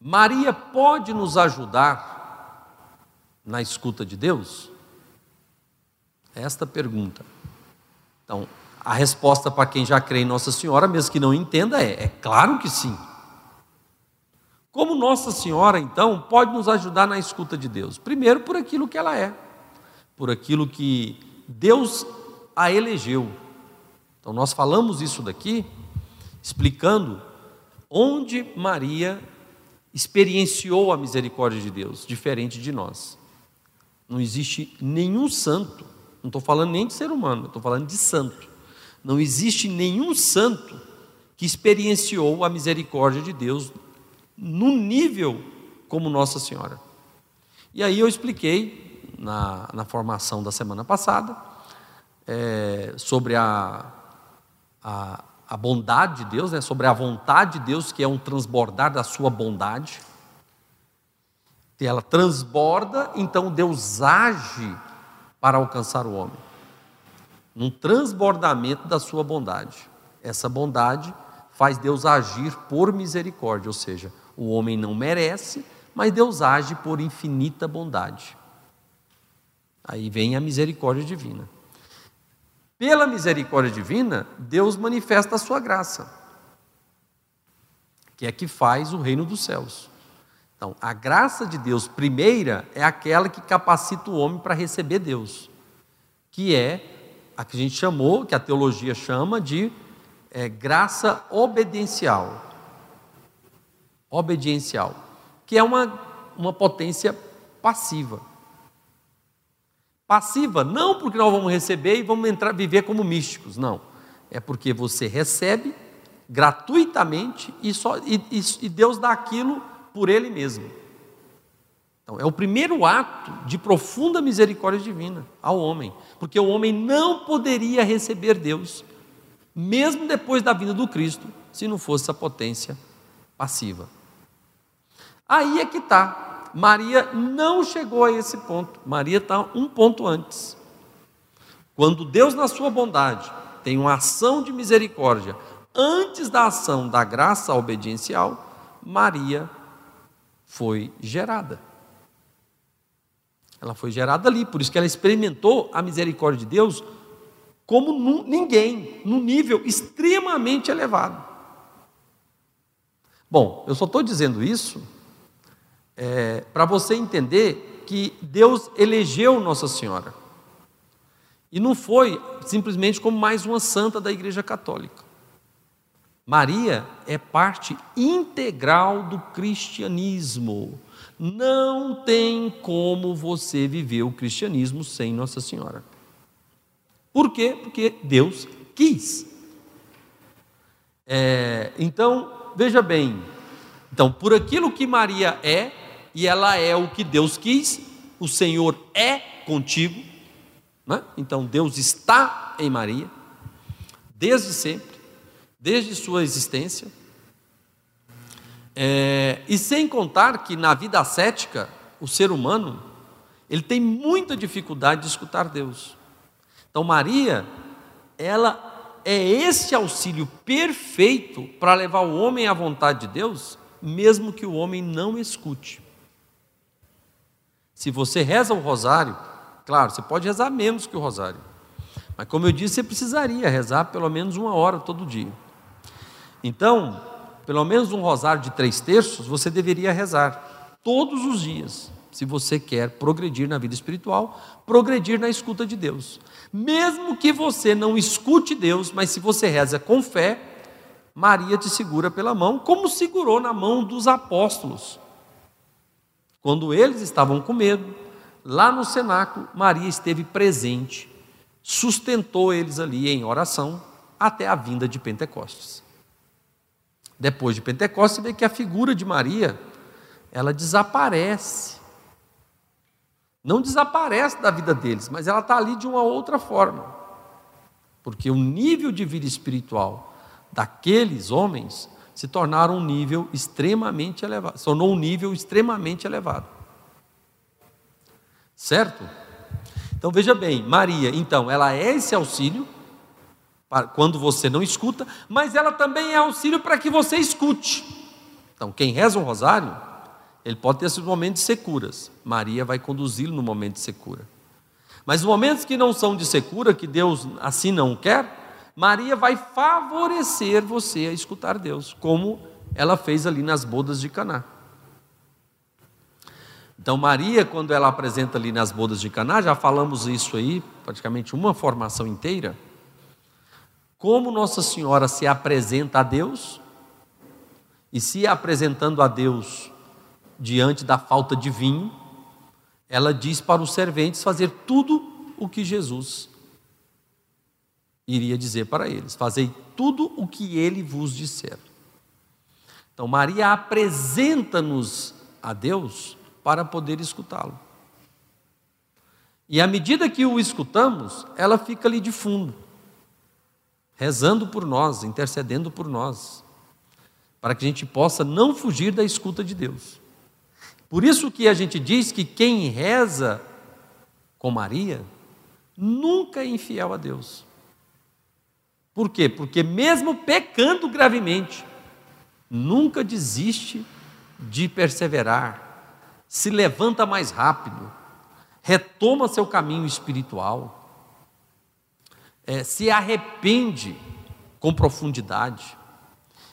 Maria pode nos ajudar na escuta de Deus? Esta pergunta. Então, a resposta para quem já crê em Nossa Senhora, mesmo que não entenda, é: é claro que sim. Como Nossa Senhora, então, pode nos ajudar na escuta de Deus? Primeiro, por aquilo que ela é, por aquilo que Deus a elegeu. Então, nós falamos isso daqui, explicando onde Maria experienciou a misericórdia de Deus, diferente de nós. Não existe nenhum santo, não estou falando nem de ser humano, estou falando de santo. Não existe nenhum santo que experienciou a misericórdia de Deus no nível como Nossa Senhora. E aí eu expliquei na, na formação da semana passada é, sobre a, a, a, bondade de Deus, né, sobre a vontade de Deus, que é um transbordar da sua bondade. E ela transborda, então Deus age para alcançar o homem. Num transbordamento da sua bondade. Essa bondade faz Deus agir por misericórdia, ou seja, o homem não merece, mas Deus age por infinita bondade. Aí vem a misericórdia divina. Pela misericórdia divina, Deus manifesta a sua graça, que é que faz o reino dos céus. Então, a graça de Deus primeira é aquela que capacita o homem para receber Deus, que é a que a gente chamou, que a teologia chama de é, graça obediencial obediencial, que é uma, uma potência passiva. Passiva, não porque nós vamos receber e vamos entrar, viver como místicos, não. É porque você recebe gratuitamente e, só, e, e Deus dá aquilo por Ele mesmo. Então, é o primeiro ato de profunda misericórdia divina ao homem, porque o homem não poderia receber Deus, mesmo depois da vinda do Cristo, se não fosse a potência passiva. Aí é que está. Maria não chegou a esse ponto. Maria está um ponto antes. Quando Deus, na sua bondade, tem uma ação de misericórdia, antes da ação da graça obediencial, Maria foi gerada. Ela foi gerada ali, por isso que ela experimentou a misericórdia de Deus como ninguém, num nível extremamente elevado. Bom, eu só estou dizendo isso é, para você entender que Deus elegeu Nossa Senhora. E não foi simplesmente como mais uma santa da Igreja Católica. Maria é parte integral do cristianismo. Não tem como você viver o cristianismo sem Nossa Senhora. Por quê? Porque Deus quis. É, então, veja bem. Então, por aquilo que Maria é, e ela é o que Deus quis, o Senhor é contigo, né? então Deus está em Maria, desde sempre, desde sua existência, é, e sem contar que na vida ascética, o ser humano, ele tem muita dificuldade de escutar Deus. Então, Maria, ela é esse auxílio perfeito para levar o homem à vontade de Deus, mesmo que o homem não escute. Se você reza o rosário, claro, você pode rezar menos que o rosário. Mas como eu disse, você precisaria rezar pelo menos uma hora todo dia. Então, pelo menos um rosário de três terços, você deveria rezar todos os dias, se você quer progredir na vida espiritual, progredir na escuta de Deus. Mesmo que você não escute Deus, mas se você reza com fé, Maria te segura pela mão, como segurou na mão dos apóstolos. Quando eles estavam com medo, lá no cenáculo, Maria esteve presente, sustentou eles ali em oração até a vinda de Pentecostes. Depois de Pentecostes, vê que a figura de Maria, ela desaparece. Não desaparece da vida deles, mas ela está ali de uma outra forma. Porque o nível de vida espiritual daqueles homens se tornaram um nível extremamente elevado, se tornou um nível extremamente elevado. Certo? Então veja bem, Maria, então, ela é esse auxílio para quando você não escuta, mas ela também é auxílio para que você escute. Então, quem reza um rosário, ele pode ter esses momentos de securas. Maria vai conduzi-lo no momento de secura. Mas os momentos que não são de secura, que Deus assim não quer, Maria vai favorecer você a escutar Deus, como ela fez ali nas bodas de Caná. Então, Maria, quando ela apresenta ali nas bodas de Caná, já falamos isso aí, praticamente uma formação inteira. Como Nossa Senhora se apresenta a Deus, e se apresentando a Deus diante da falta de vinho, ela diz para os serventes fazer tudo o que Jesus iria dizer para eles: Fazei tudo o que ele vos disser. Então, Maria apresenta-nos a Deus para poder escutá-lo. E à medida que o escutamos, ela fica ali de fundo, rezando por nós, intercedendo por nós, para que a gente possa não fugir da escuta de Deus. Por isso que a gente diz que quem reza com Maria nunca é infiel a Deus. Por quê? Porque mesmo pecando gravemente, nunca desiste de perseverar, se levanta mais rápido, retoma seu caminho espiritual, é, se arrepende com profundidade.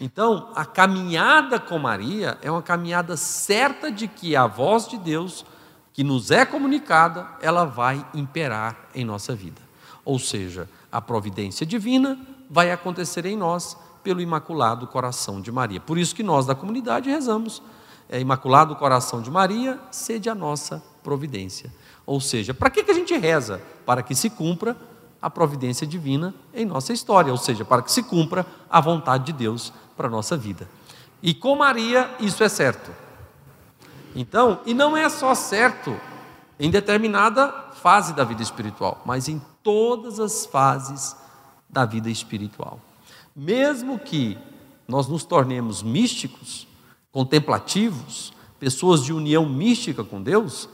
Então, a caminhada com Maria é uma caminhada certa de que a voz de Deus, que nos é comunicada, ela vai imperar em nossa vida. Ou seja, a providência divina vai acontecer em nós pelo Imaculado Coração de Maria. Por isso que nós da comunidade rezamos. É, Imaculado Coração de Maria, sede a nossa providência. Ou seja, para que, que a gente reza? Para que se cumpra a providência divina em nossa história, ou seja, para que se cumpra a vontade de Deus para a nossa vida. E com Maria isso é certo. Então, e não é só certo em determinada fase da vida espiritual, mas em todas as fases da vida espiritual. Mesmo que nós nos tornemos místicos, contemplativos, pessoas de união mística com Deus,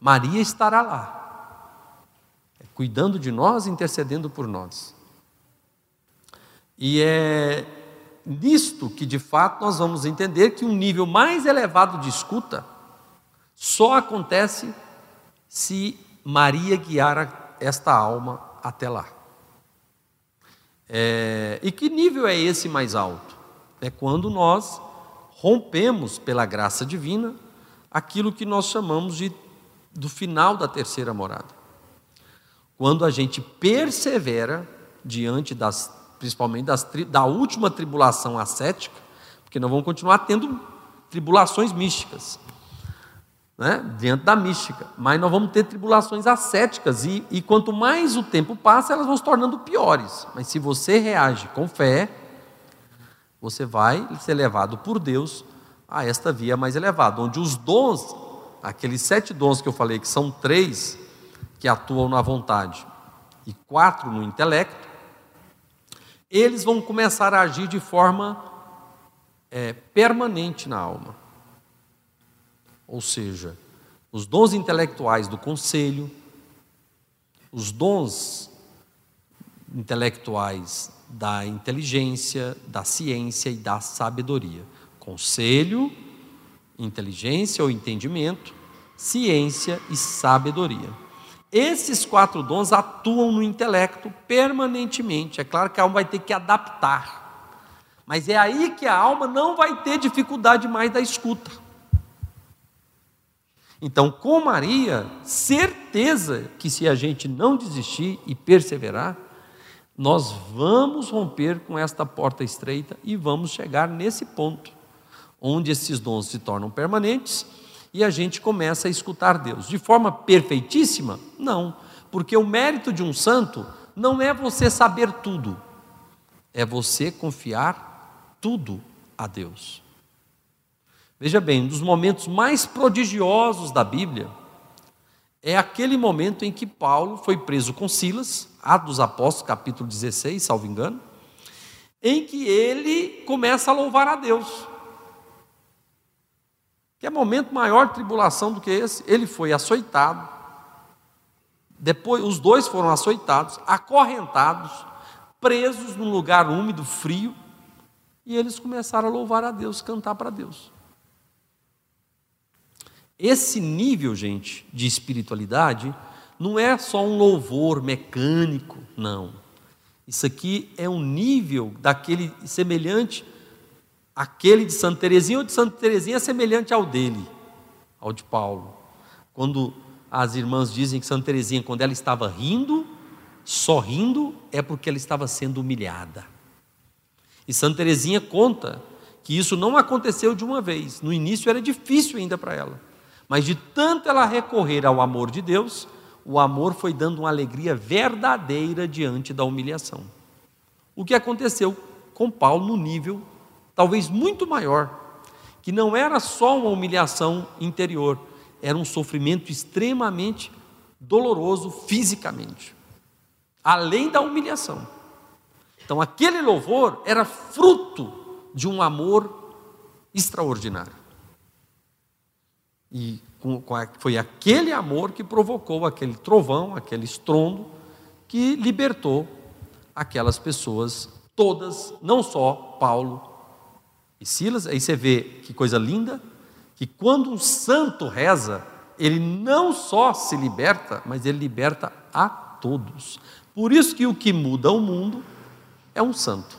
Maria estará lá, cuidando de nós, intercedendo por nós. E é nisto que de fato nós vamos entender que um nível mais elevado de escuta só acontece se Maria guiar esta alma até lá. É, e que nível é esse mais alto? É quando nós rompemos pela graça divina aquilo que nós chamamos de do final da terceira morada. Quando a gente persevera diante das principalmente das, da última tribulação ascética, porque nós vamos continuar tendo tribulações místicas, né? da mística, mas nós vamos ter tribulações ascéticas, e, e quanto mais o tempo passa, elas vão se tornando piores. Mas se você reage com fé, você vai ser levado por Deus a esta via mais elevada, onde os dons, aqueles sete dons que eu falei, que são três que atuam na vontade e quatro no intelecto, eles vão começar a agir de forma é, permanente na alma. Ou seja, os dons intelectuais do conselho, os dons intelectuais da inteligência, da ciência e da sabedoria. Conselho, inteligência ou entendimento, ciência e sabedoria. Esses quatro dons atuam no intelecto permanentemente. É claro que a alma vai ter que adaptar. Mas é aí que a alma não vai ter dificuldade mais da escuta. Então, com Maria, certeza que se a gente não desistir e perseverar, nós vamos romper com esta porta estreita e vamos chegar nesse ponto, onde esses dons se tornam permanentes e a gente começa a escutar Deus. De forma perfeitíssima? Não, porque o mérito de um santo não é você saber tudo, é você confiar tudo a Deus. Veja bem, um dos momentos mais prodigiosos da Bíblia é aquele momento em que Paulo foi preso com Silas, Atos dos Apóstolos, capítulo 16, salvo engano, em que ele começa a louvar a Deus. Que é momento maior de tribulação do que esse? Ele foi açoitado. Depois, os dois foram açoitados, acorrentados, presos num lugar úmido, frio, e eles começaram a louvar a Deus, cantar para Deus. Esse nível, gente, de espiritualidade não é só um louvor mecânico, não. Isso aqui é um nível daquele semelhante àquele de Santa Teresinha, ou de Santa Teresinha é semelhante ao dele, ao de Paulo. Quando as irmãs dizem que Santa Teresinha, quando ela estava rindo, sorrindo, é porque ela estava sendo humilhada. E Santa Teresinha conta que isso não aconteceu de uma vez. No início era difícil ainda para ela. Mas de tanto ela recorrer ao amor de Deus, o amor foi dando uma alegria verdadeira diante da humilhação. O que aconteceu com Paulo no nível talvez muito maior, que não era só uma humilhação interior, era um sofrimento extremamente doloroso fisicamente, além da humilhação. Então, aquele louvor era fruto de um amor extraordinário. E foi aquele amor que provocou aquele trovão, aquele estrondo, que libertou aquelas pessoas todas, não só Paulo e Silas. Aí você vê que coisa linda, que quando um santo reza, ele não só se liberta, mas ele liberta a todos. Por isso que o que muda o mundo é um santo.